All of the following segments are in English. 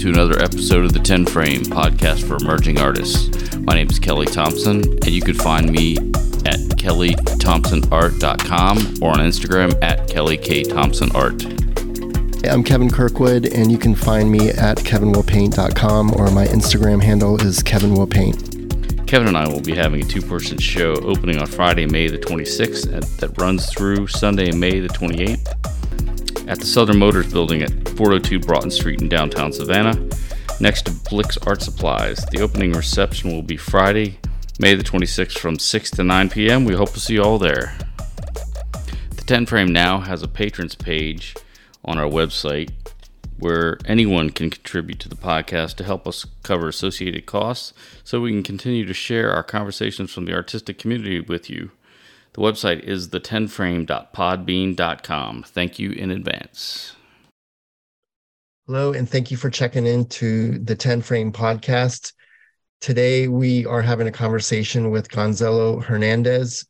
to another episode of the 10 Frame podcast for emerging artists. My name is Kelly Thompson, and you can find me at kellythompsonart.com or on Instagram at kellykThompsonart. I'm Kevin Kirkwood, and you can find me at kevinwillpaint.com or my Instagram handle is kevinwillpaint. Kevin and I will be having a two person show opening on Friday, May the 26th, and that runs through Sunday, May the 28th at the Southern Motors Building at 402 Broughton Street in downtown Savannah, next to Blick's Art Supplies. The opening reception will be Friday, May the 26th from 6 to 9 p.m. We hope to see you all there. The 10 Frame now has a patrons page on our website where anyone can contribute to the podcast to help us cover associated costs so we can continue to share our conversations from the artistic community with you. The website is the10frame.podbean.com. Thank you in advance. Hello, and thank you for checking into the 10 Frame podcast. Today, we are having a conversation with Gonzalo Hernandez.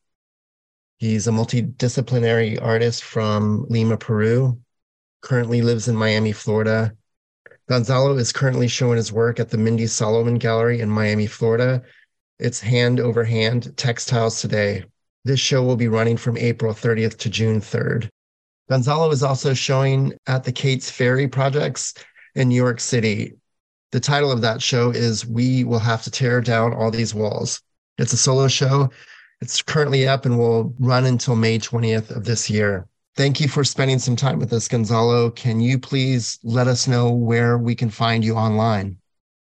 He's a multidisciplinary artist from Lima, Peru, currently lives in Miami, Florida. Gonzalo is currently showing his work at the Mindy Solomon Gallery in Miami, Florida. It's hand over hand textiles today. This show will be running from April 30th to June 3rd. Gonzalo is also showing at the Kates-Ferrer Projects in New York City. The title of that show is We Will Have to Tear Down All These Walls. It's a solo show. It's currently up and will run until May 20th of this year. Thank you for spending some time with us, Gonzalo. Can you please let us know where we can find you online?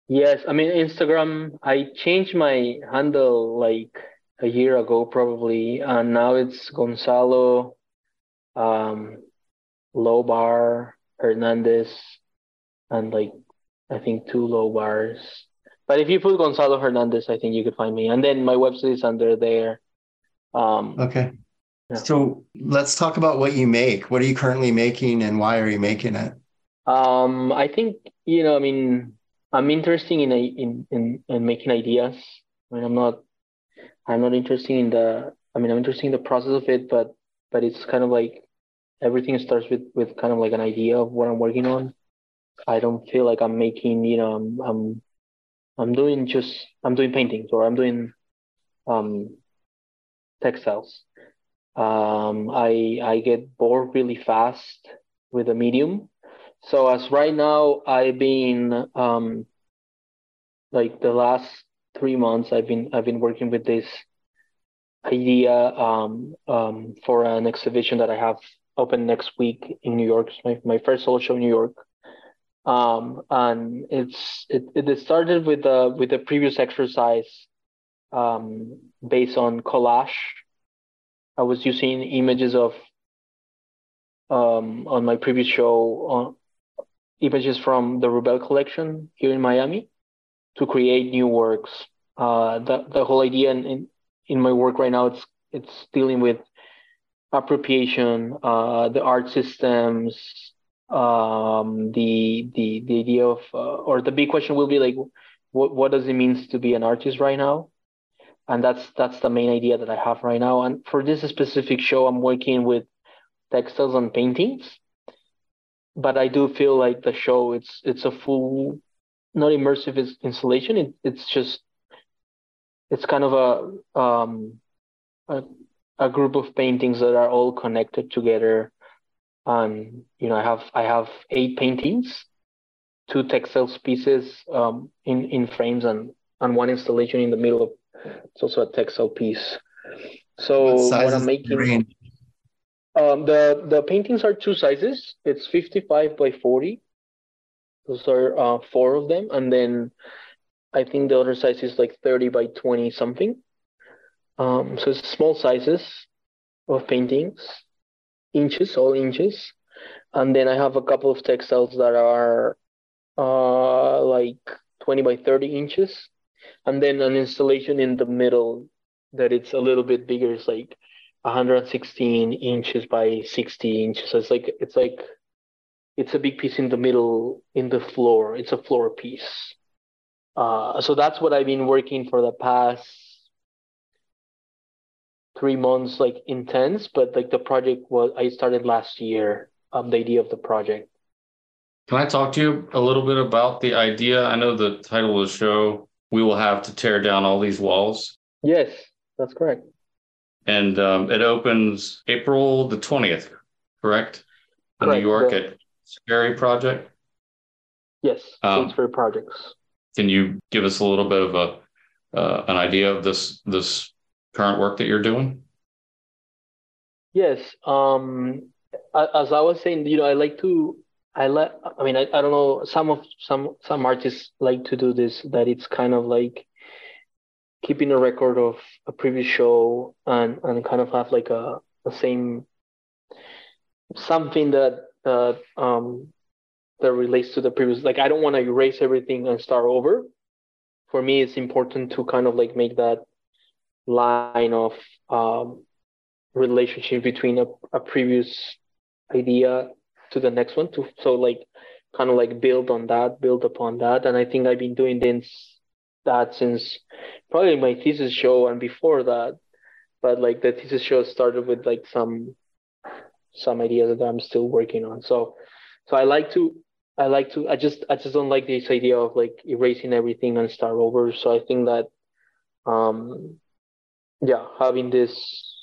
Yes, I mean Instagram. I changed my handle like a year ago probably. And now it's gonzalo um lobar hernandez and like i think two low bars. But if you put gonzalo hernandez i think you could find me. And then my website is under there. Um okay. yeah. so let's talk about what you make. What are you currently making and why are you making it? Um i think you know i mean i'm interested in in in, in making ideas. I mean, i'm not I'm not interested in the. I mean, I'm interested in the process of it, but but it's kind of like everything starts with with kind of like an idea of what I'm working on. I don't feel like I'm making. You know, I'm I'm I'm doing just I'm doing paintings or I'm doing um textiles. Um, I I get bored really fast with a medium. So as right now, I've been um like the last three months I've been I've been working with this idea um, um, for an exhibition that I have open next week in New York. It's my, my first solo show in New York. Um, and it's it, it started with a with a previous exercise um, based on collage. I was using images of um, on my previous show on images from the Rubell collection here in Miami to create new works. Uh, the the whole idea in, in, in my work right now it's it's dealing with appropriation, uh, the art systems, um, the the the idea of uh, or the big question will be like, what what does it mean to be an artist right now? And that's that's the main idea that I have right now. And for this specific show, I'm working with textiles and paintings, but I do feel like the show it's it's a full not immersive installation. It, it's just it's kind of a um a, a group of paintings that are all connected together. And you know, I have I have eight paintings, two textile pieces um, in in frames, and and one installation in the middle of. It's also a textile piece. So what, what I'm making. Um, the the paintings are two sizes. It's 55 by 40 those are uh, four of them, and then I think the other size is like 30 by 20 something. Um, so it's small sizes of paintings, inches, all inches. And then I have a couple of textiles that are uh, like 20 by 30 inches. And then an installation in the middle that it's a little bit bigger. It's like 116 inches by 60 inches. So it's like it's like it's a big piece in the middle in the floor. It's a floor piece. Uh, so that's what I've been working for the past three months, like intense. But like the project was, I started last year. Um, the idea of the project. Can I talk to you a little bit about the idea? I know the title of the show, We Will Have to Tear Down All These Walls. Yes, that's correct. And um, it opens April the 20th, correct? In correct. New York the... at Scary Project? Yes, um, Kates-Ferrer Projects. Can you give us a little bit of a uh, an idea of this this current work that you're doing? Yes. Um, as I was saying, you know, I like to I like. I mean, I, I don't know. Some of some some artists like to do this. That it's kind of like keeping a record of a previous show and and kind of have like a the same something that that um that relates to the previous. Like I don't want to erase everything and start over. For me, it's important to kind of like make that line of um, relationship between a, a previous idea to the next one to so like kind of like build on that build upon that and i think i've been doing this that since probably my thesis show and before that but like the thesis show started with like some some ideas that i'm still working on. So so i like to i like to i just i just don't like this idea of like erasing everything and start over. So i think that um yeah having this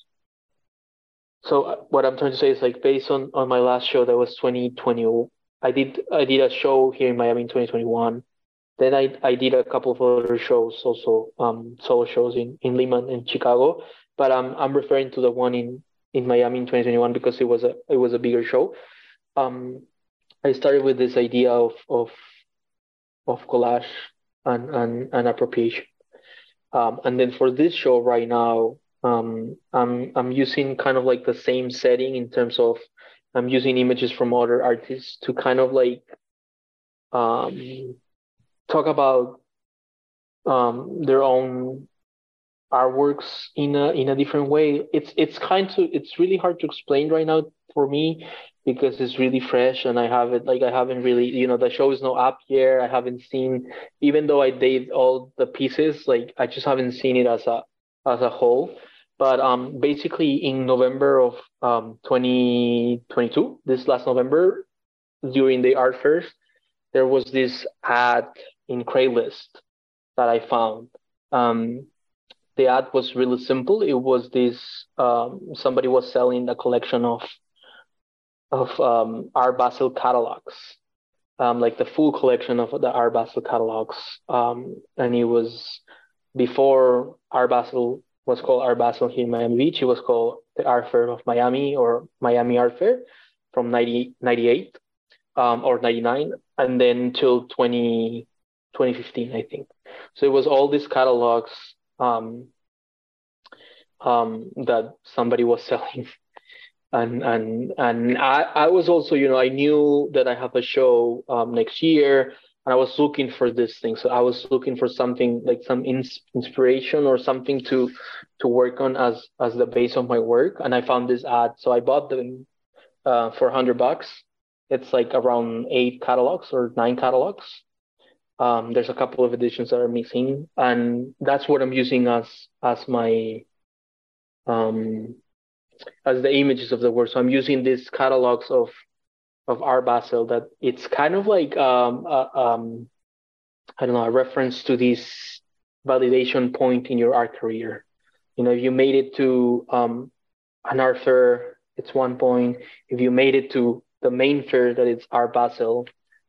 so uh, what I'm trying to say is like based on on my last show that was 2020, I did I did a show here in Miami in 2021. Then I I did a couple of other shows also um solo shows in in Lima and Chicago, but I'm I'm referring to the one in in Miami in 2021 because it was a it was a bigger show. Um, I started with this idea of of of collage and and, and appropriation. Um, and then for this show right now, um, I'm I'm using kind of like the same setting in terms of I'm using images from other artists to kind of like um, talk about um, their own artworks in a in a different way. It's it's kind of it's really hard to explain right now for me because it's really fresh and I have it like I haven't really you know the show is not up yet. I haven't seen even though I did all the pieces like I just haven't seen it as a as a whole. But um, basically, in November of um, 2022, this last November, during the art fairs, there was this ad in Craigslist that I found. Um, the ad was really simple. It was this um, somebody was selling a collection of of um, Art Basel catalogs, um, like the full collection of the Art Basel catalogs, um, and it was before Art Basel was called Art Basel here in Miami Beach. It was called the Art Fair of Miami or Miami Art Fair from 90, 98 um, or 99 and then till 20, 2015, I think. So it was all these catalogs um, um, that somebody was selling. And and and I, I was also, you know, I knew that I have a show um, next year and I was looking for this thing. So I was looking for something like some ins- inspiration or something to to work on as as the base of my work. And I found this ad, so I bought them uh, for hundred bucks. It's like around eight catalogs or nine catalogs. Um, there's a couple of editions that are missing, and that's what I'm using as as my um as the images of the work. So I'm using these catalogs of of Art Basel that it's kind of like um, um, I don't know a reference to this validation point in your art career. You know, if you made it to um, an art fair, it's one point. If you made it to the main fair that it's Art Basel,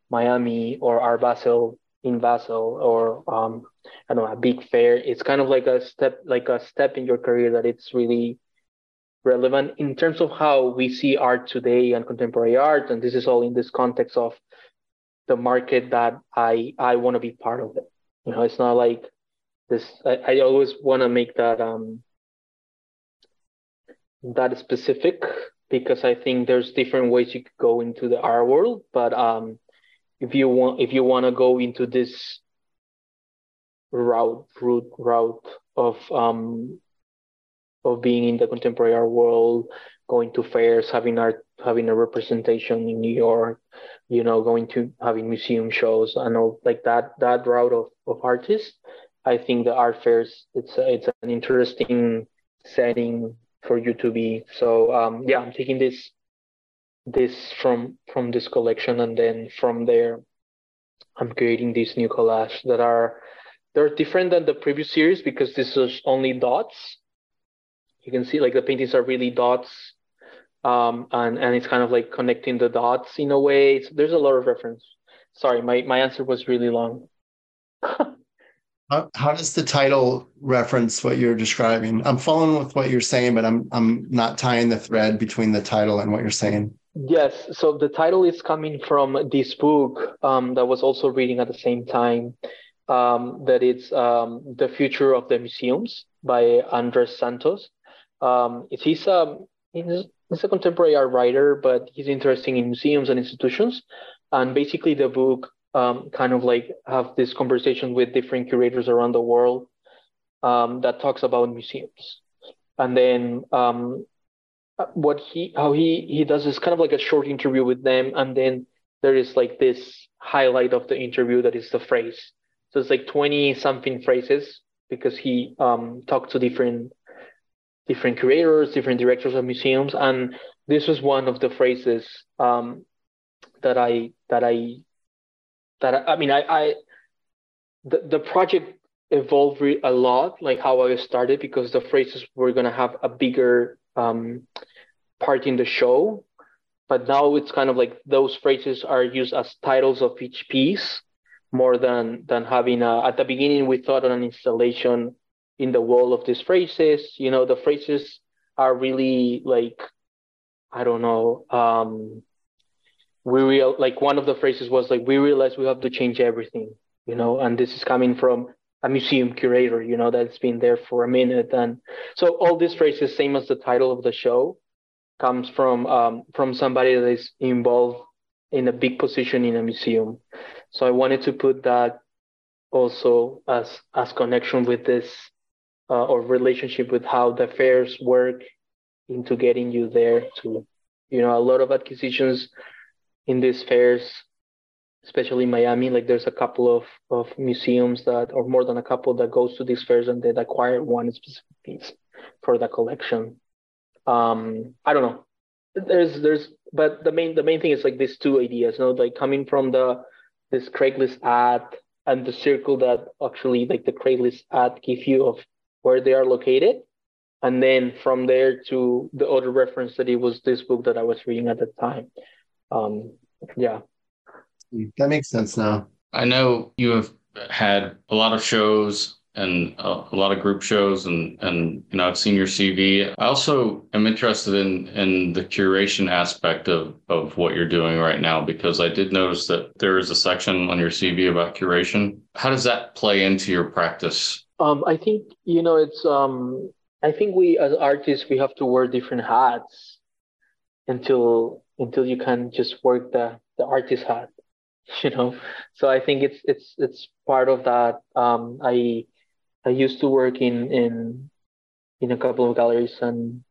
Miami, or Art Basel in Basel, or um, I don't know a big fair, it's kind of like a step like a step in your career that it's really relevant in terms of how we see art today and contemporary art. And this is all in this context of the market that I I want to be part of it. You know, it's not like this. I, I always want to make that um that specific because I think there's different ways you could go into the art world. But um, if you want if you want to go into this route route route of um of being in the contemporary art world, going to fairs, having art, having a representation in New York, you know, going to having museum shows and all like that that route of, of artists. I think the art fairs it's a, it's an interesting setting for you to be. So um, yeah, I'm taking this this from from this collection, and then from there, I'm creating these new collages that are they're different than the previous series because this is only dots. You can see like the paintings are really dots, um, and and it's kind of like connecting the dots in a way. So there's a lot of reference. Sorry, my my answer was really long. How, how does the title reference what you're describing? I'm following with what you're saying, but I'm I'm not tying the thread between the title and what you're saying. Yes, so the title is coming from this book um, that was also reading at the same time. Um, that it's um, the future of the museums by András Szántó. Um, he's a he's, a contemporary art writer, but he's interested in museums and institutions. And basically, the book um, kind of like have this conversation with different curators around the world um, that talks about museums. And then um, what he how he he does is kind of like a short interview with them, and then there is like this highlight of the interview that is the phrase. So it's like twenty something phrases because he um, talked to different different curators, different directors of museums, and this was one of the phrases um, that I that I that I, mean, I, I the, the project evolved a lot, like how I started, because the phrases were gonna have a bigger um, part in the show, but now it's kind of like those phrases are used as titles of each piece more than than having a, at the beginning we thought on an installation in the wall of these phrases. You know the phrases are really like i don't know um we real like one of the phrases was like we realize we have to change everything you know and this is coming from a museum curator you know that's been there for a minute. And so all these phrases same as the title of the show comes from um, from somebody that is involved in a big position in a museum so i wanted to put that also as as connection with this uh, or relationship with how the fairs work into getting you there to you know a lot of acquisitions in these fairs, especially in Miami, like there's a couple of, of museums that, or more than a couple that goes to these fairs and they acquire one specific piece for the collection. Um, I don't know. There's, there's, but the main, the main thing is like these two ideas, you know, like coming from the, this Craigslist ad and the circle that actually like the Craigslist ad give you of where they are located. And then from there to the other reference that it was this book that I was reading at the time um, yeah. That makes sense now. I know you have had a lot of shows and a, a, lot of group shows and and you know I've seen your CV. I also am interested in in the curation aspect of of what you're doing right now because I did notice that there is a section on your CV about curation. How does that play into your practice? Um, I think you know it's um I think we as artists we have to wear different hats until until you can just work the the artist hat you know so i think it's it's it's part of that um i i used to work in in in a couple of galleries and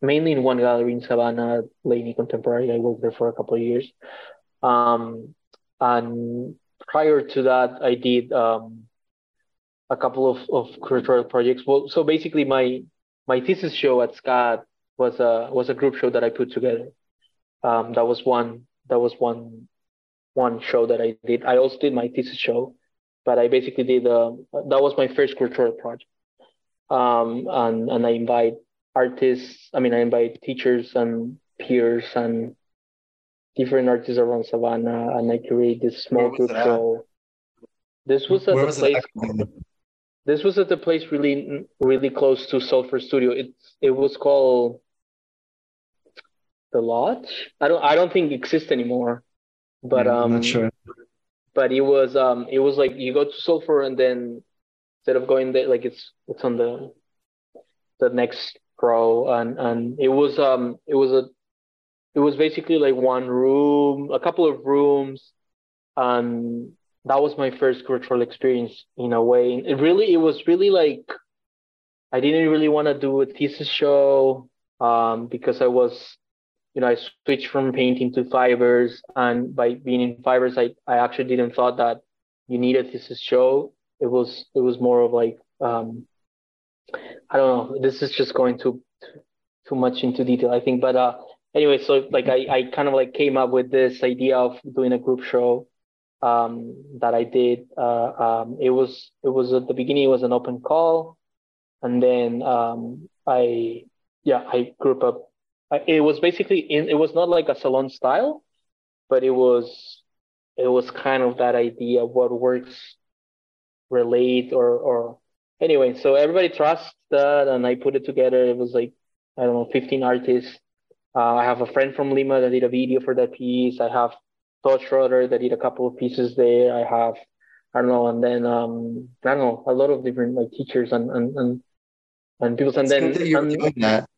mainly in one gallery in savannah laney contemporary. I worked there for a couple of years. Um and prior to that i did um a couple of of curatorial projects. Well so basically my my thesis show at SCAD was a was a group show that i put together. Um, that was one that was one one show that I did. I also did my thesis show, but I basically did uh, that was my first cultural project. Um, and and I invite artists. I mean, I invite teachers and peers and different artists around Savannah, and I create this small group show. This was at Where the was place. This was at the place really, really close to Sulfur Studio. It it was called the lodge. I don't I don't think it exists anymore. But yeah, um, not sure. But it was um it was like you go to Sulfur and then instead of going there like it's it's on the the next row. And and it was um it was a it was basically like one room a couple of rooms. And that was my first cultural experience in a way. It really it was really like i didn't really want to do a thesis show um because i was you know, I switched from painting to fibers, and by being in fibers, I, I actually didn't thought that you needed this show. It was it was more of like um, I don't know. This is just going too too much into detail, I think. But uh, anyway, so like I, I kind of like came up with this idea of doing a group show um, that I did. Uh, um, it was it was at the beginning it was an open call, and then um, I yeah I grew up. It was basically in it was not like a salon style, but it was it was kind of that idea of what works relate or or anyway. So everybody trusts that, and I put it together. It was like I don't know 15 artists uh, I have a friend from Lima that did a video for that piece. I have Todd Schroeder that did a couple of pieces there. I have, I don't know, and then um, I don't know, a lot of different like teachers and and and, and people. And then that you were doing that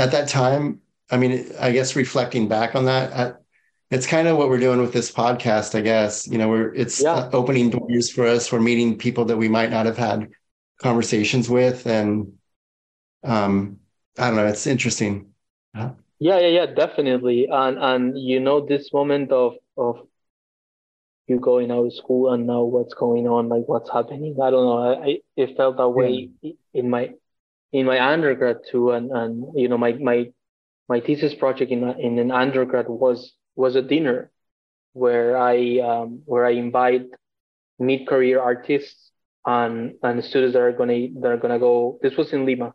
at that time. I mean, I guess reflecting back on that, at, it's kind of what we're doing with this podcast. I guess you know, we're it's yeah. opening doors for us. We're meeting people that we might not have had conversations with, and um, I don't know. It's interesting. Yeah, yeah, yeah, definitely. And and you know this moment of of you going out of school and now what's going on, like what's happening. I don't know. I, I it felt that way yeah. in my in my undergrad too, and and you know my my my thesis project in in an undergrad was was a dinner where I um where I invite mid career artists and and students that are gonna that are gonna go. This was in Lima,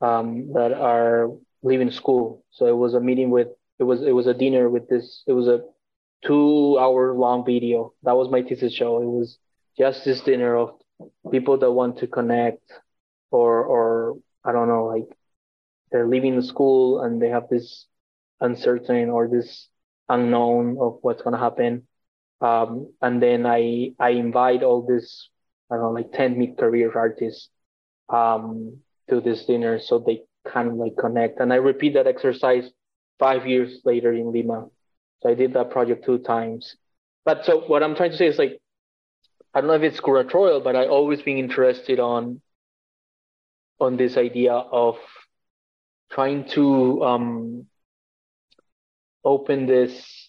um, that are leaving school. So it was a meeting with it was it was a dinner with this. It was a two hour long video. That was my thesis show. It was just this dinner of people that want to connect, or or I don't know, like they're leaving the school and they have this uncertain or this unknown of what's gonna happen. Um, and then I I invite all this I don't know like ten mid career artists um, to this dinner so they of like connect. And I repeat that exercise five years later in Lima. So I did that project two times. But so what I'm trying to say is like, I don't know if it's curatorial, but I always been interested on on this idea of trying to um, open this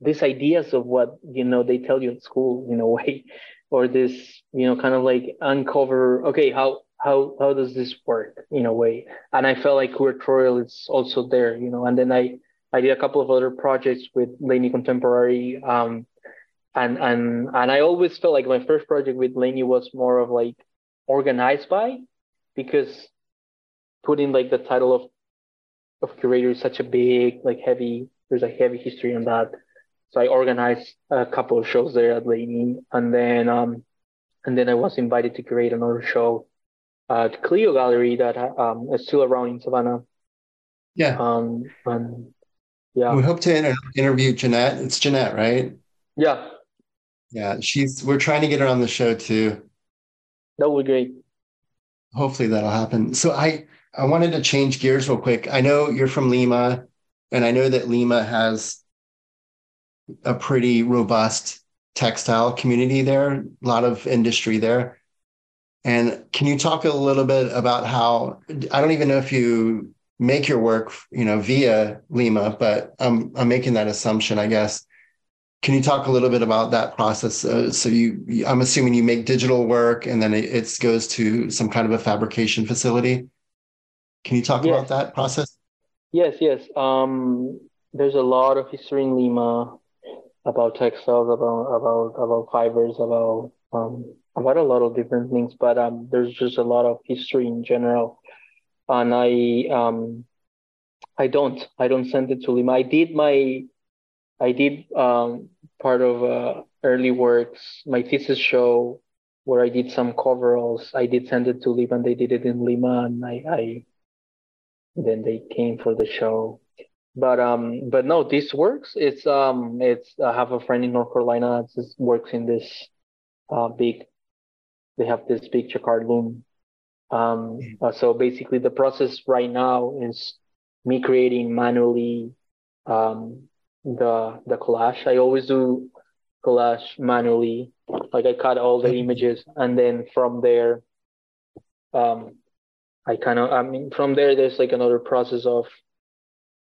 these ideas of what you know they tell you in school in a way, or this you know kind of like uncover okay how how how does this work in a way? And i felt like curatorial is also there you know and then i i did a couple of other projects with laney contemporary um and and and i always felt like my first project with laney was more of like organized by because putting like the title of of curator is such a big like heavy there's a heavy history on that so i organized a couple of shows there at laney and then um and then i was invited to create another show at Clio Gallery that um, is still around in Savannah. Yeah. Um, and yeah. We hope to inter- interview Jeanette. It's Jeanette, right? Yeah. Yeah, she's. We're trying to get her on the show too. That would be great. Hopefully that'll happen. So I I wanted to change gears real quick. I know you're from Lima, and I know that Lima has a pretty robust textile community there, a lot of industry there. And can you talk a little bit about how I don't even know if you make your work, you know, via Lima, but I'm I'm making that assumption, I guess. Can you talk a little bit about that process? Uh, so you, I'm assuming you make digital work, and then it, it goes to some kind of a fabrication facility. Can you talk yes. about that process? Yes, yes. Um, there's a lot of history in Lima about textiles, about about about fibers, about um, about a lot of different things, but um, there's just a lot of history in general, and I um, I don't I don't send it to Lima. I did my I did um, part of uh, early works, my thesis show where I did some coveralls. I did send it to Lima, and they did it in Lima, and I, I then they came for the show. But um, but no, this works. It's um, it's I have a friend in North Carolina that works in this uh, big they have this big jacquard loom. Um, uh, so basically, the process right now is me creating manually um, the the collage. I always do collage manually. Like I cut all the mm-hmm. images, and then from there, um, I kind of I mean from there there's like another process of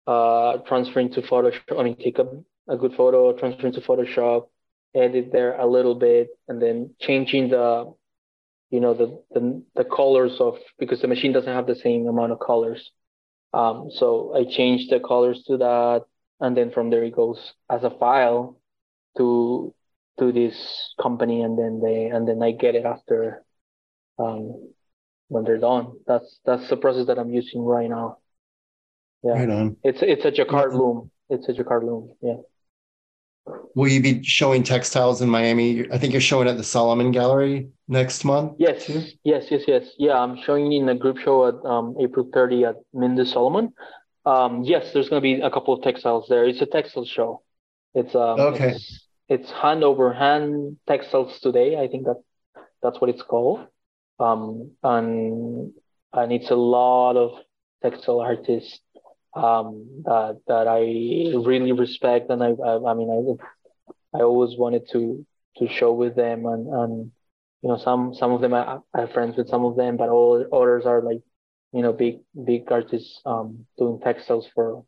uh, transferring to Photoshop. I mean, take a, a good photo, transferring to Photoshop, edit there a little bit, and then changing the you know the, the the colors of because the machine doesn't have the same amount of colors Um, so I changed the colors to that, and then from there it goes as a file to to this company, and then they and then I get it after um, when they're done. That's that's the process that I'm using right now. Yeah, Right on. it's it's a jacquard loom. It's a jacquard loom. Yeah. Will you be showing textiles in Miami? I think you're showing at the Solomon Gallery next month. Yes, too? yes, yes, yes. Yeah, I'm showing in a group show at um, April 30 at Mindy Solomon. Um, yes, there's going to be a couple of textiles there. It's a textile show. It's um, Okay. It's, it's hand over hand textiles today. I think that that's what it's called. Um, and and it's a lot of textile artists um that that I really respect and I I, I mean I I always wanted to to show with them and and you know some some of them I, I have friends with some of them but all others are like you know big big artists um doing textiles for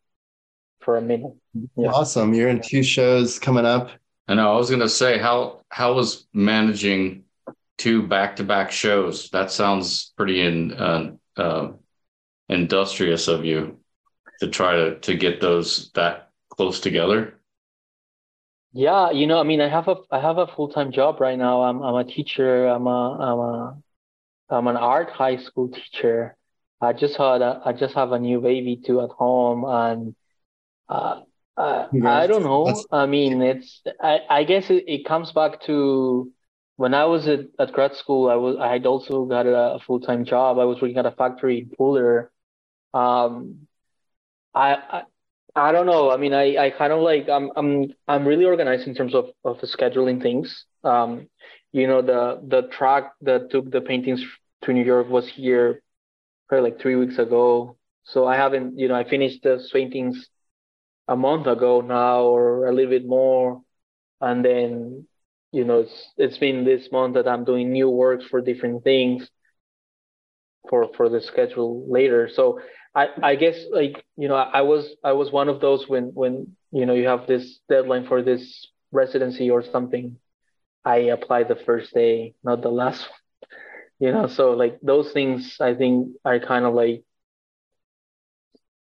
for a minute yeah Awesome. You're in two shows coming up. I know. I was gonna say how how was managing two back to back shows? That sounds pretty in uh, uh, industrious of you to try to to get those that close together. yeah you know I mean I have a I have a full-time job right now I'm I'm a teacher I'm a I'm a I'm an art high school teacher I just had a, I just have a new baby too at home and uh, uh, I don't know. That's- I mean, it's I, I guess it, it comes back to when I was at, at grad school, I was I had also got a, a full-time job. I was working at a factory in Fuller. Um, I, I I don't know. I mean, I, I kind of like I'm I'm I'm really organized in terms of of scheduling things. Um, you know, the the truck that took the paintings to New York was here probably like three weeks ago. So I haven't, you know, I finished the paintings a month ago now or a little bit more. And then, you know, it's it's been this month that I'm doing new works for different things for for the schedule later. So I I guess like, you know, I was I was one of those when when, you know, you have this deadline for this residency or something. I apply the first day, not the last one. You know, so like those things I think are kind of like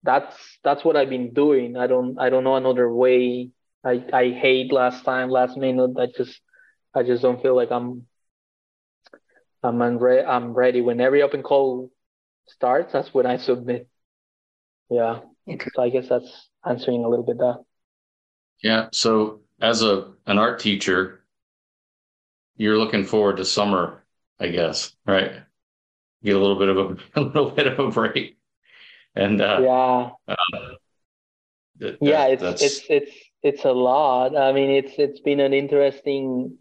that's that's what I've been doing. I don't I don't know another way. I I hate last time, last minute. I just I just don't feel like I'm I'm unre- I'm ready. When every open call starts, that's when I submit. Yeah. Okay. So I guess that's answering a little bit that. Yeah. So as a an art teacher, you're looking forward to summer, I guess, right? Get a little bit of a, a little bit of a break, and uh, Yeah. that- yeah it's that's it's it's it's a lot i mean it's it's been an interesting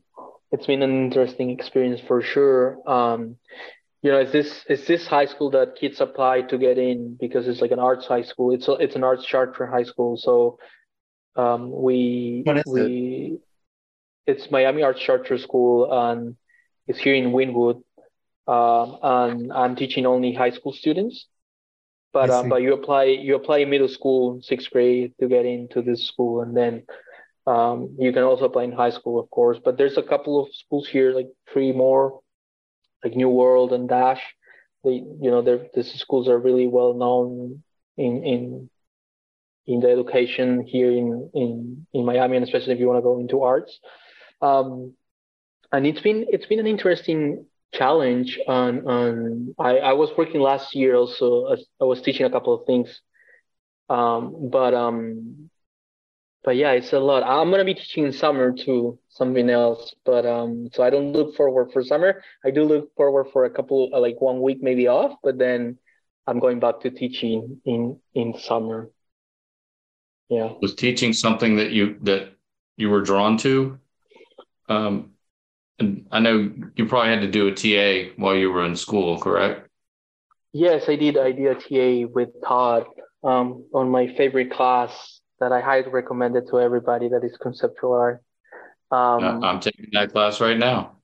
it's been an interesting experience for sure um you know is this is this high school that kids apply to get in because it's like an arts high school it's a, it's an arts charter high school so um we What is it? we it's miami arts charter school and it's here in Wynwood um and i'm teaching only high school students. But uh, but you apply you apply in middle school sixth grade to get into this school and then um, you can also apply in high school of course. But there's a couple of schools here like three more like new world and dash. They you know these schools are really well known in in in the education here in in in miami and especially if you want to go into arts. Um, and it's been it's been an interesting challenge on on I, I was working last year also I was teaching a couple of things. Um but um but yeah it's a lot. I'm gonna be teaching in summer too something else. But um so I don't look forward for summer. I do look forward for a couple uh, like one week maybe off but then I'm going back to teaching in in summer. Yeah. Was teaching something that you that you were drawn to. Um, and I know you probably had to do a TA while you were in school, correct? Yes, I did. I did a TA with Todd um, on my favorite class that I highly recommend it to everybody that is conceptual art. Um, I'm taking that class right now.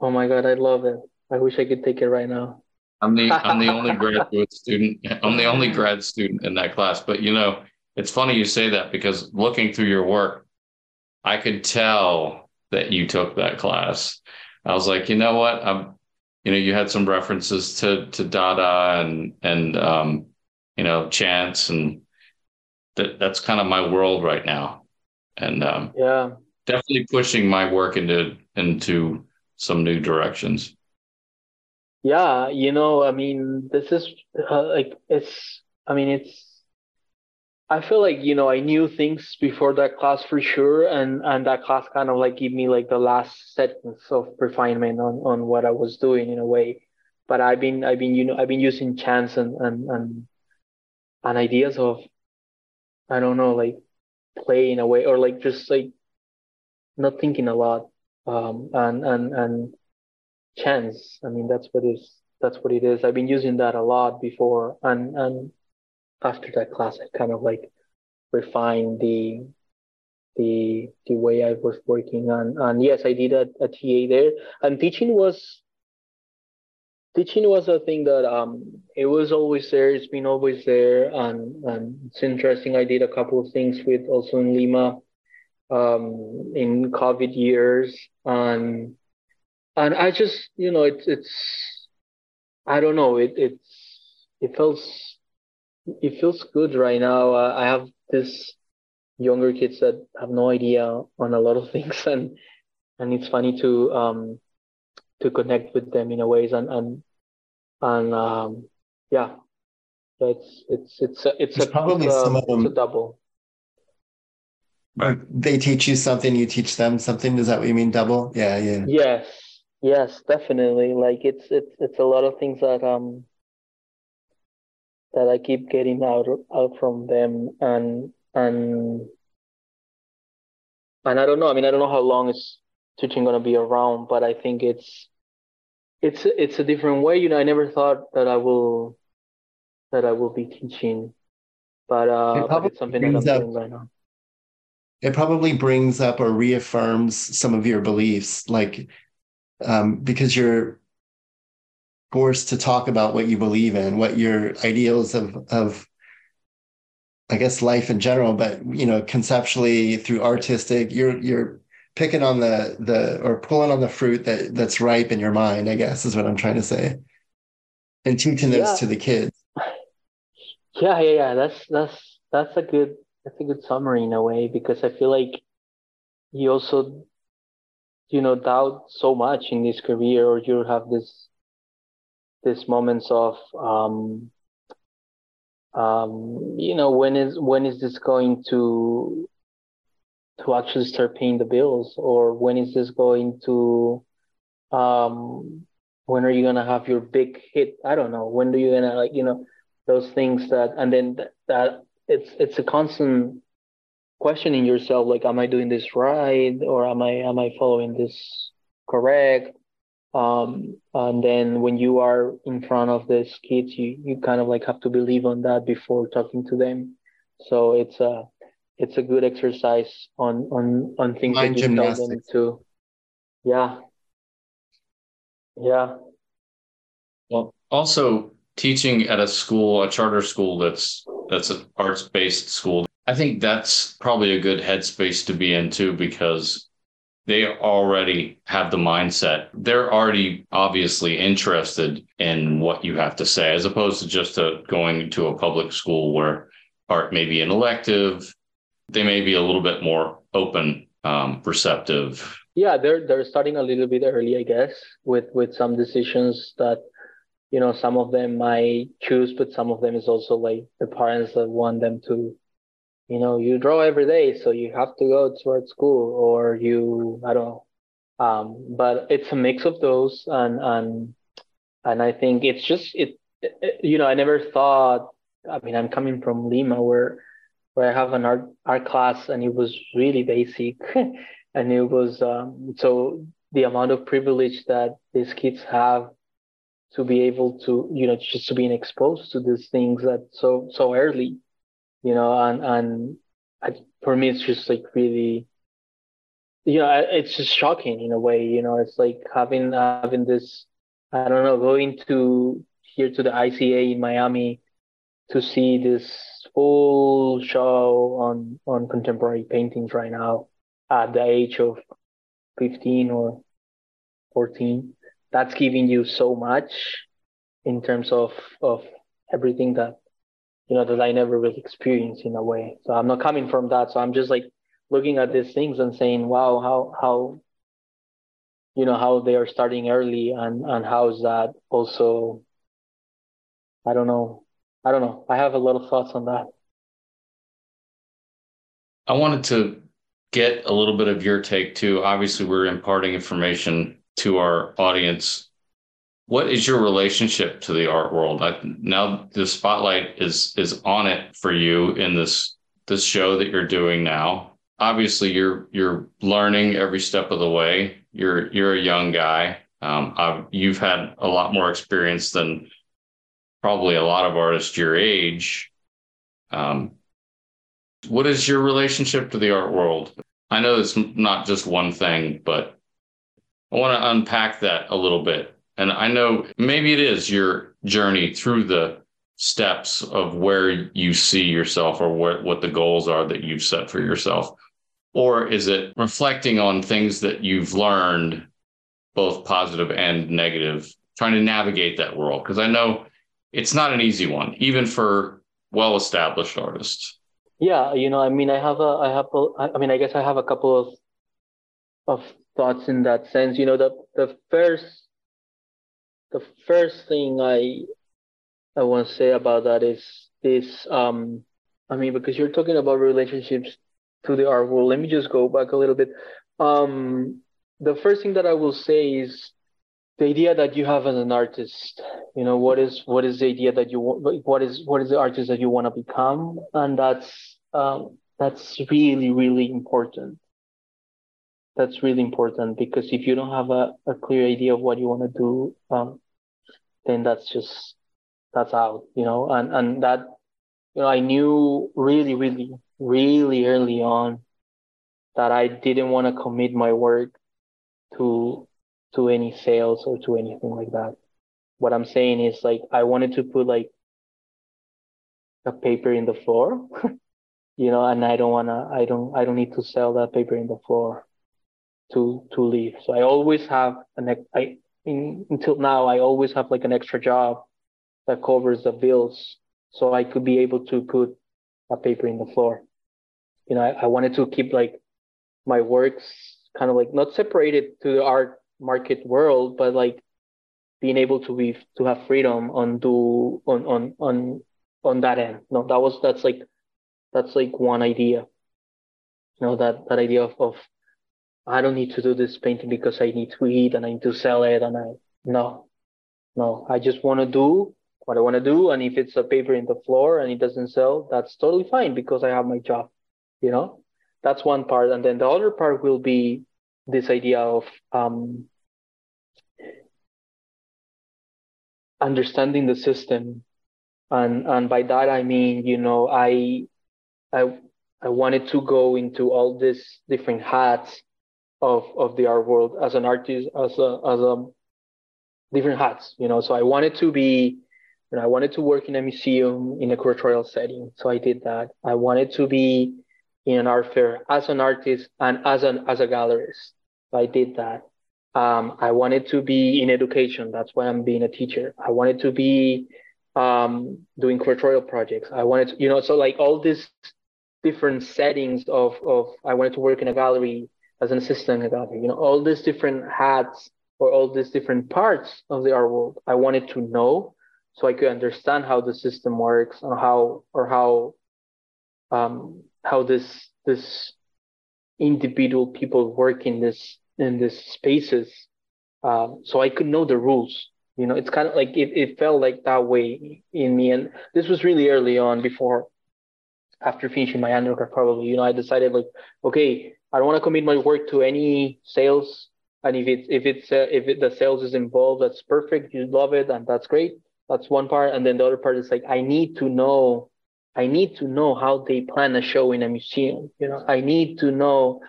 oh my God, I love it. I wish I could take it right now. I'm the I'm the only graduate student. I'm the only grad student in that class. But you know, it's funny you say that because looking through your work, I could tell that you took that class. I was like, you know what? I'm, you know, you had some references to to Dada and and um you know, chance, and that that's kind of my world right now. And um, yeah, definitely pushing my work into into some new directions. Yeah, you know, I mean, this is uh, like it's. I mean, it's. I feel like you know I knew things before that class for sure, and and that class kind of like gave me like the last sentence of refinement on on what I was doing in a way. But I've been I've been you know I've been using chance and and and and ideas of I don't know like play in a way or like just like not thinking a lot um and and and chance i mean that's what is that's what it is i've been using that a lot before and and after that class i kind of like refined the the the way i was working on. and yes i did a, a ta there. And teaching was teaching was a thing that um it was always there. It's been always there. And and it's interesting. I did a couple of things with also in lima um in covid years. And and I just you know it's it's I don't know. It it's it feels it feels good right now. Uh, I have this younger kids that have no idea on a lot of things and and it's funny to um to connect with them in a ways and and and um yeah it's it's it's a, it's, There's a probably it's a, some of them- it's a double They teach you something, you teach them something. Is that what you mean? Double? Yeah, yeah. Yes, yes, definitely. Like it's it's it's a lot of things that um that I keep getting out out from them and and and I don't know. I mean, I don't know how long is teaching gonna be around, but I think it's it's it's a different way. You know, I never thought that I will that I will be teaching, but uh, but it's something that I'm up- doing right now. It probably brings up or reaffirms some of your beliefs, like um, because you're forced to talk about what you believe in, what your ideals of of I guess life in general, but you know, conceptually through artistic, you're you're picking on the the or pulling on the fruit that that's ripe in your mind, I guess is what I'm trying to say. And teaching Yeah. to the kids. Yeah, yeah, yeah. That's that's that's a good that's a good summary in a way because I feel like you also you know doubt so much in this career or you have this this moments of um um you know when is when is this going to to actually start paying the bills? Or when is this going to um when are you gonna have your big hit? I don't know. When are you gonna like you know those things that and then that it's it's a constant questioning yourself like am i doing this right? Or am i am i following this correct um and then when you are in front of these kids you you kind of like have to believe on that before talking to them so it's a it's a good exercise on on on things Mind that you tell them gymnastics. to yeah yeah Well, also teaching at a school, a charter school that's that's an arts based school. I think that's probably a good headspace to be in too because they already have the mindset. They're already obviously interested in what you have to say, as opposed to just going to a public school where art may be an elective. They may be a little bit more open, um, receptive. Yeah, they're they're starting a little bit early, I guess, with with some decisions that you know some of them might choose, but some of them is also like the parents that want them to, you know, you draw every day, so you have to go to art school, or you I don't know. Um, but it's a mix of those, and and and I think it's just it, it you know I never thought. I mean, I'm coming from Lima, where where I have an art art class, and it was really basic. and it was um, so the amount of privilege that these kids have to be able to you know just to being exposed to these things that so so early you know and and I, for me it's just like really you know it's just shocking in a way you know it's like having having this i don't know going to here to the ica in miami to see this full show on on contemporary paintings right now at the age of 15 or 14 that's giving you so much in terms of of everything that you know, that I never really experienced in a way. So I'm not coming from that. So I'm just like looking at these things and saying, wow, how how you know how they are starting early and and how is that also I don't know. I don't know. I have a lot of thoughts on that. I wanted to get a little bit of your take too. Obviously, we're imparting information to our audience. What is your relationship to the art world? I, now the spotlight is is on it for you in this this show that you're doing now. Obviously, you're you're learning every step of the way. You're you're a young guy. Um, you've had a lot more experience than probably a lot of artists your age. Um, what is your relationship to the art world? I know it's not just one thing, but I want to unpack that a little bit. And I know maybe it is your journey through the steps of where you see yourself or what, what the goals are that you've set for yourself. Or is it reflecting on things that you've learned, both positive and negative, trying to navigate that world? Because I know it's not an easy one, even for well established artists. Yeah, you know, I mean, I have a, I have, a, I mean, I guess I have a couple of, of thoughts in that sense. You know, the the first, the first thing I, I want to say about that is this. Um, I mean, because you're talking about relationships to the art world. Let me just go back a little bit. Um, the first thing that I will say is the idea that you have as an artist you know what is what is the idea that you want what is what is the artist that you want to become and that's um, that's really really important that's really important because if you don't have a, a clear idea of what you want to do um, then that's just that's out you know and and that you know i knew really really really early on that i didn't want to commit my work to to any sales or to anything like that. What I'm saying is like I wanted to put like a paper in the floor, you know, and I don't wanna I don't I don't need to sell that paper in the floor to to leave. So I always have an I in, until now I always have like an extra job that covers the bills so I could be able to put a paper in the floor. You know, I, I wanted to keep like my works kind of like not separated to the art market world, but like being able to be to have freedom on do on on on on that end. No, that was that's like that's like one idea. You know that that idea of, of I don't need to do this painting because I need to eat and I need to sell it and I no no. I just want to do what I want to do and if it's a paper in the floor and it doesn't sell that's totally fine because I have my job you know? That's one part. And then the other part will be this idea of um, understanding the system. And and by that i mean you know i i i wanted to go into all these different hats of of the art world as an artist as a as a different hats you know so i wanted to be you know, i wanted to work in a museum in a curatorial setting so i did that i wanted to be in an art fair as an artist and as an as a gallerist so i did that um, I wanted to be in education. That's why I'm being a teacher. I wanted to be um, doing curatorial projects. I wanted to, you know, so like all these different settings of, of I wanted to work in a gallery as an assistant gallery, you know, all these different hats or all these different parts of the art world. I wanted to know so I could understand how the system works and how or how um, how this this individual people work in this in these spaces um, so I could know the rules. You know, it's kind of like it, it felt like that way in me. And this was really early on before, after finishing my undergrad, probably, you know, I decided like, okay, I don't want to commit my work to any sales. And if it's, if it's, uh, if it, the sales is involved, that's perfect. You love it. And that's great. That's one part. And then the other part is like, I need to know, I need to know how they plan a show in a museum. You know, I need to know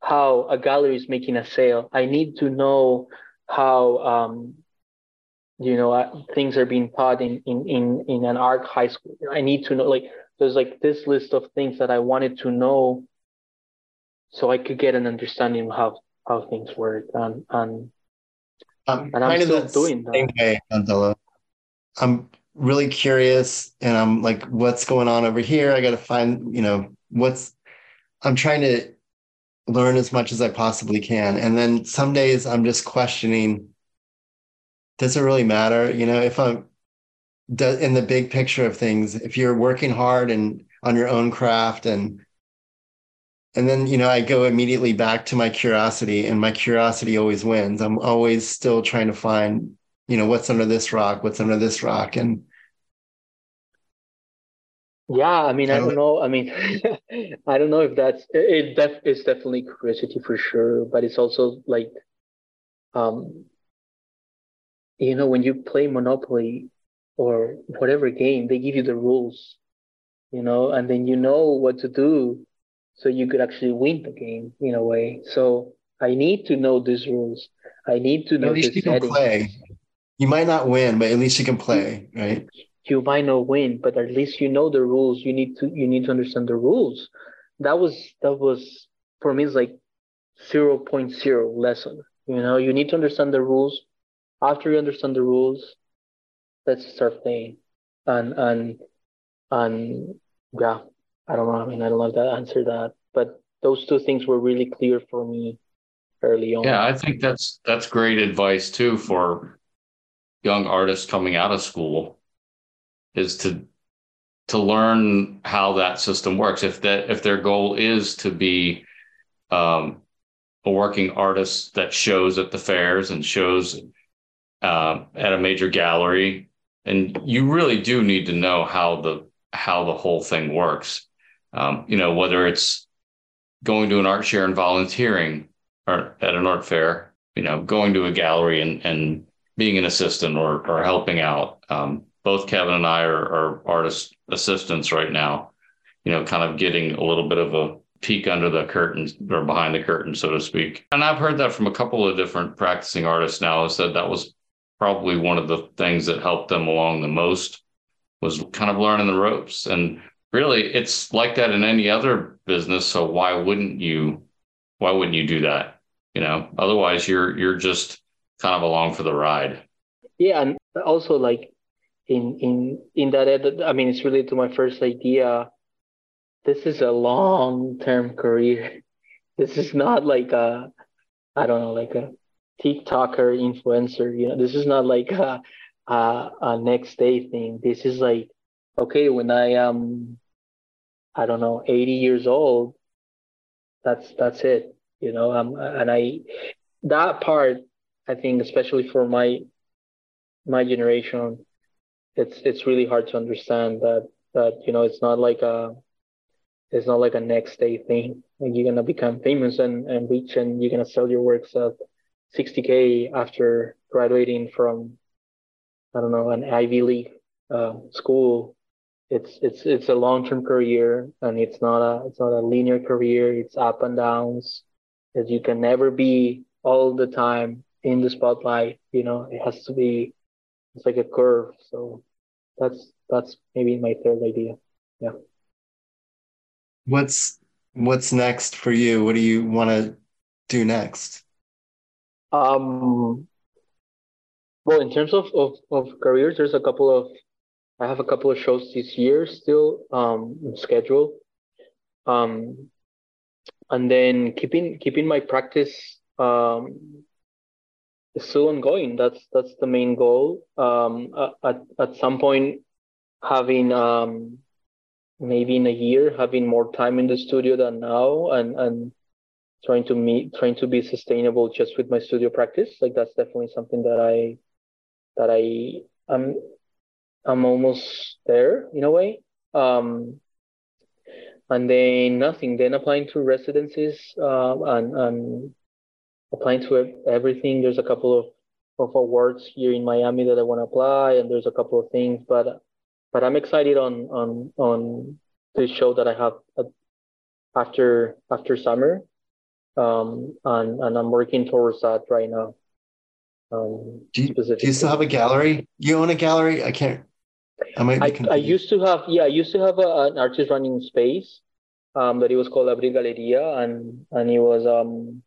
how a gallery is making a sale. I need to know how um, you know uh, things are being taught in, in in in an art high school. I need to know like there's like this list of things that I wanted to know so I could get an understanding of how how things work and and, um, and I'm still doing that. Same way, Gonzalo. I'm really curious and I'm like, what's going on over here? I got to find, you know, what's, I'm trying to learn as much as I possibly can. And then some days I'm just questioning, does it really matter? You know, if I'm in the big picture of things, if you're working hard and on your own craft and and then you know i go immediately back to my curiosity and my curiosity always wins. I'm always still trying to find you know what's under this rock what's under this rock and yeah i mean i don't know. I mean i don't know if that's it def, it's definitely curiosity for sure but it's also like um you know when you play monopoly or whatever game they give you the rules you know and then you know what to do so you could actually win the game in a way so i need to know these rules i need to know at least you can play you might not win, but at least you can play, right? You might not win, but at least you know the rules. You need to you need to understand the rules. That was that was for me it's like 0.0 lesson. You know, you need to understand the rules. After you understand the rules, let's start playing. And and and yeah, I don't know. I mean, I don't know if that answered that, but those two things were really clear for me early on. Yeah, I think that's that's great advice too for young artists coming out of school is to to learn how that system works. If that if their goal is to be um, a working artist that shows at the fairs and shows uh, at a major gallery, and you really do need to know how the how the whole thing works. Um, you know whether it's going to an art share and volunteering or at an art fair, you know, going to a gallery and and being an assistant or or helping out. Um, both Kevin and I are, are artist assistants right now. You know, kind of getting a little bit of a peek under the curtains or behind the curtain, so to speak. And I've heard that from a couple of different practicing artists now. Has said that was probably one of the things that helped them along the most was kind of learning the ropes. And really, it's like that in any other business. So why wouldn't you? Why wouldn't you do that? You know, otherwise you're you're just kind of along for the ride. Yeah, and also like in in in that ed- I mean, it's related to my first idea. This is a long term career. This is not like a I don't know like a TikToker influencer. You know, this is not like a a, a next day thing. This is like okay when I am I don't know 80 years old. That's that's it. You know, um, and I that part I think especially for my my generation, it's it's really hard to understand that that you know it's not like a it's not like a next day thing. Like you're gonna become famous and and rich, and you're gonna sell your works at 60k after graduating from I don't know an Ivy League uh, school. It's it's it's a long term career, and it's not a it's not a linear career. It's up and downs. That you can never be all the time in the spotlight. You know, it has to be it's like a curve. So that's that's maybe my third idea. Yeah. What's what's next for you? What do you want to do next? Um well in terms of, of, of careers, there's a couple of I have a couple of shows this year still um scheduled. Um and then keeping keeping my practice um still ongoing. That's that's the main goal. Um, at at some point, having um, maybe in a year, having more time in the studio than now, and and trying to meet, trying to be sustainable just with my studio practice. Like that's definitely something that I that I I'm I'm almost there in a way. Um, and then nothing. Then applying to residencies uh, and and applying to everything. There's a couple of, of awards here in Miami that I want to apply, and there's a couple of things, but but I'm excited on on on this show that I have after after summer, um, and and I'm working towards that right now. Um, do you, do you still have a gallery? You own a gallery? I can't. I might. I, I used to have yeah. I used to have a, an artist running space, um, that it was called Abril Galeria, and and it was um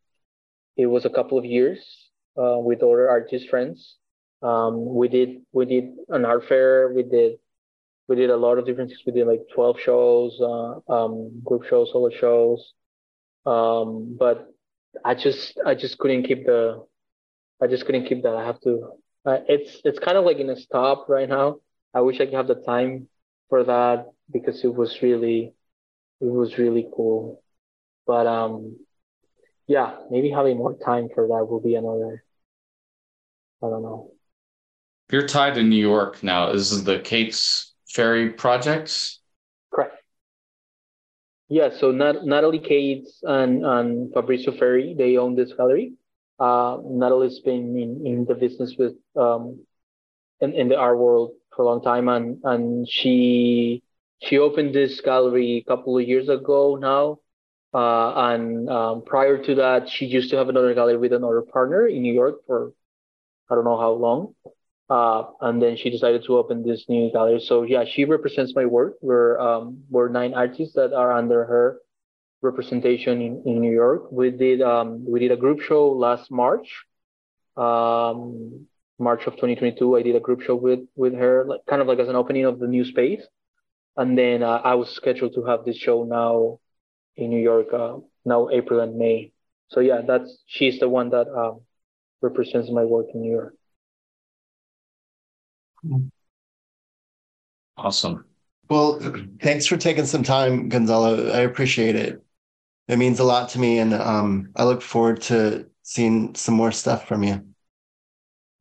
it was a couple of years uh, with other artist friends, Um, we did we did an art fair. We did we did a lot of different things. We did like twelve shows, uh, um, group shows, solo shows. Um, but I just I just couldn't keep the I just couldn't keep that. I have to. Uh, it's it's kind of like in a stop right now. I wish I could have the time for that because it was really it was really cool. But um, yeah, maybe having more time for that will be another. I don't know. You're tied to New York now. This is the Kate's Ferry projects. Correct. Yeah, so Nat- Natalie Kates and, and Fabrizio Ferrer, they own this gallery. Uh, Natalie's been in, in the business with um, in, in the art world for a long time, and and she she opened this gallery a couple of years ago now. Uh, and um, prior to that, she used to have another gallery with another partner in New York for I don't know how long. Uh, and then she decided to open this new gallery. So yeah, she represents my work. We're um, we're nine artists that are under her representation in, in New York. We did um, we did a group show last March, um, March of 2022. I did a group show with with her, like, kind of like as an opening of the new space. And then uh, I was scheduled to have this show now in New York, uh, now April and May. So yeah, that's she's the one that um, represents my work in New York. Awesome. Well, thanks for taking some time, Gonzalo. I appreciate it. It means a lot to me, and um, I look forward to seeing some more stuff from you.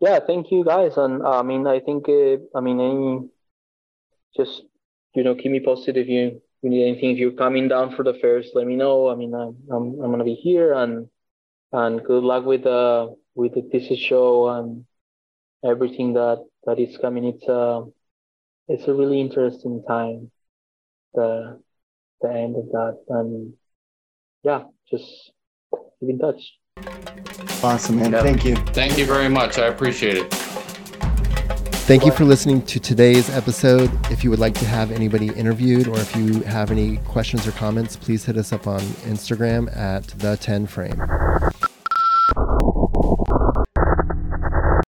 Yeah, thank you guys, and uh, I mean, I think, uh, I mean, any, just you know, keep me posted if you you need anything. If you're coming down for the fairs, let me know. I mean, I'm I'm, I'm gonna be here, and and good luck with the with the thesis show and everything that that is coming. It's a it's a really interesting time, the the end of that, and yeah, just keep in touch. Awesome, man. Thank you. Thank you very much. I appreciate it. Thank you for listening to today's episode. If you would like to have anybody interviewed or if you have any questions or comments, please hit us up on Instagram at the 10 frame.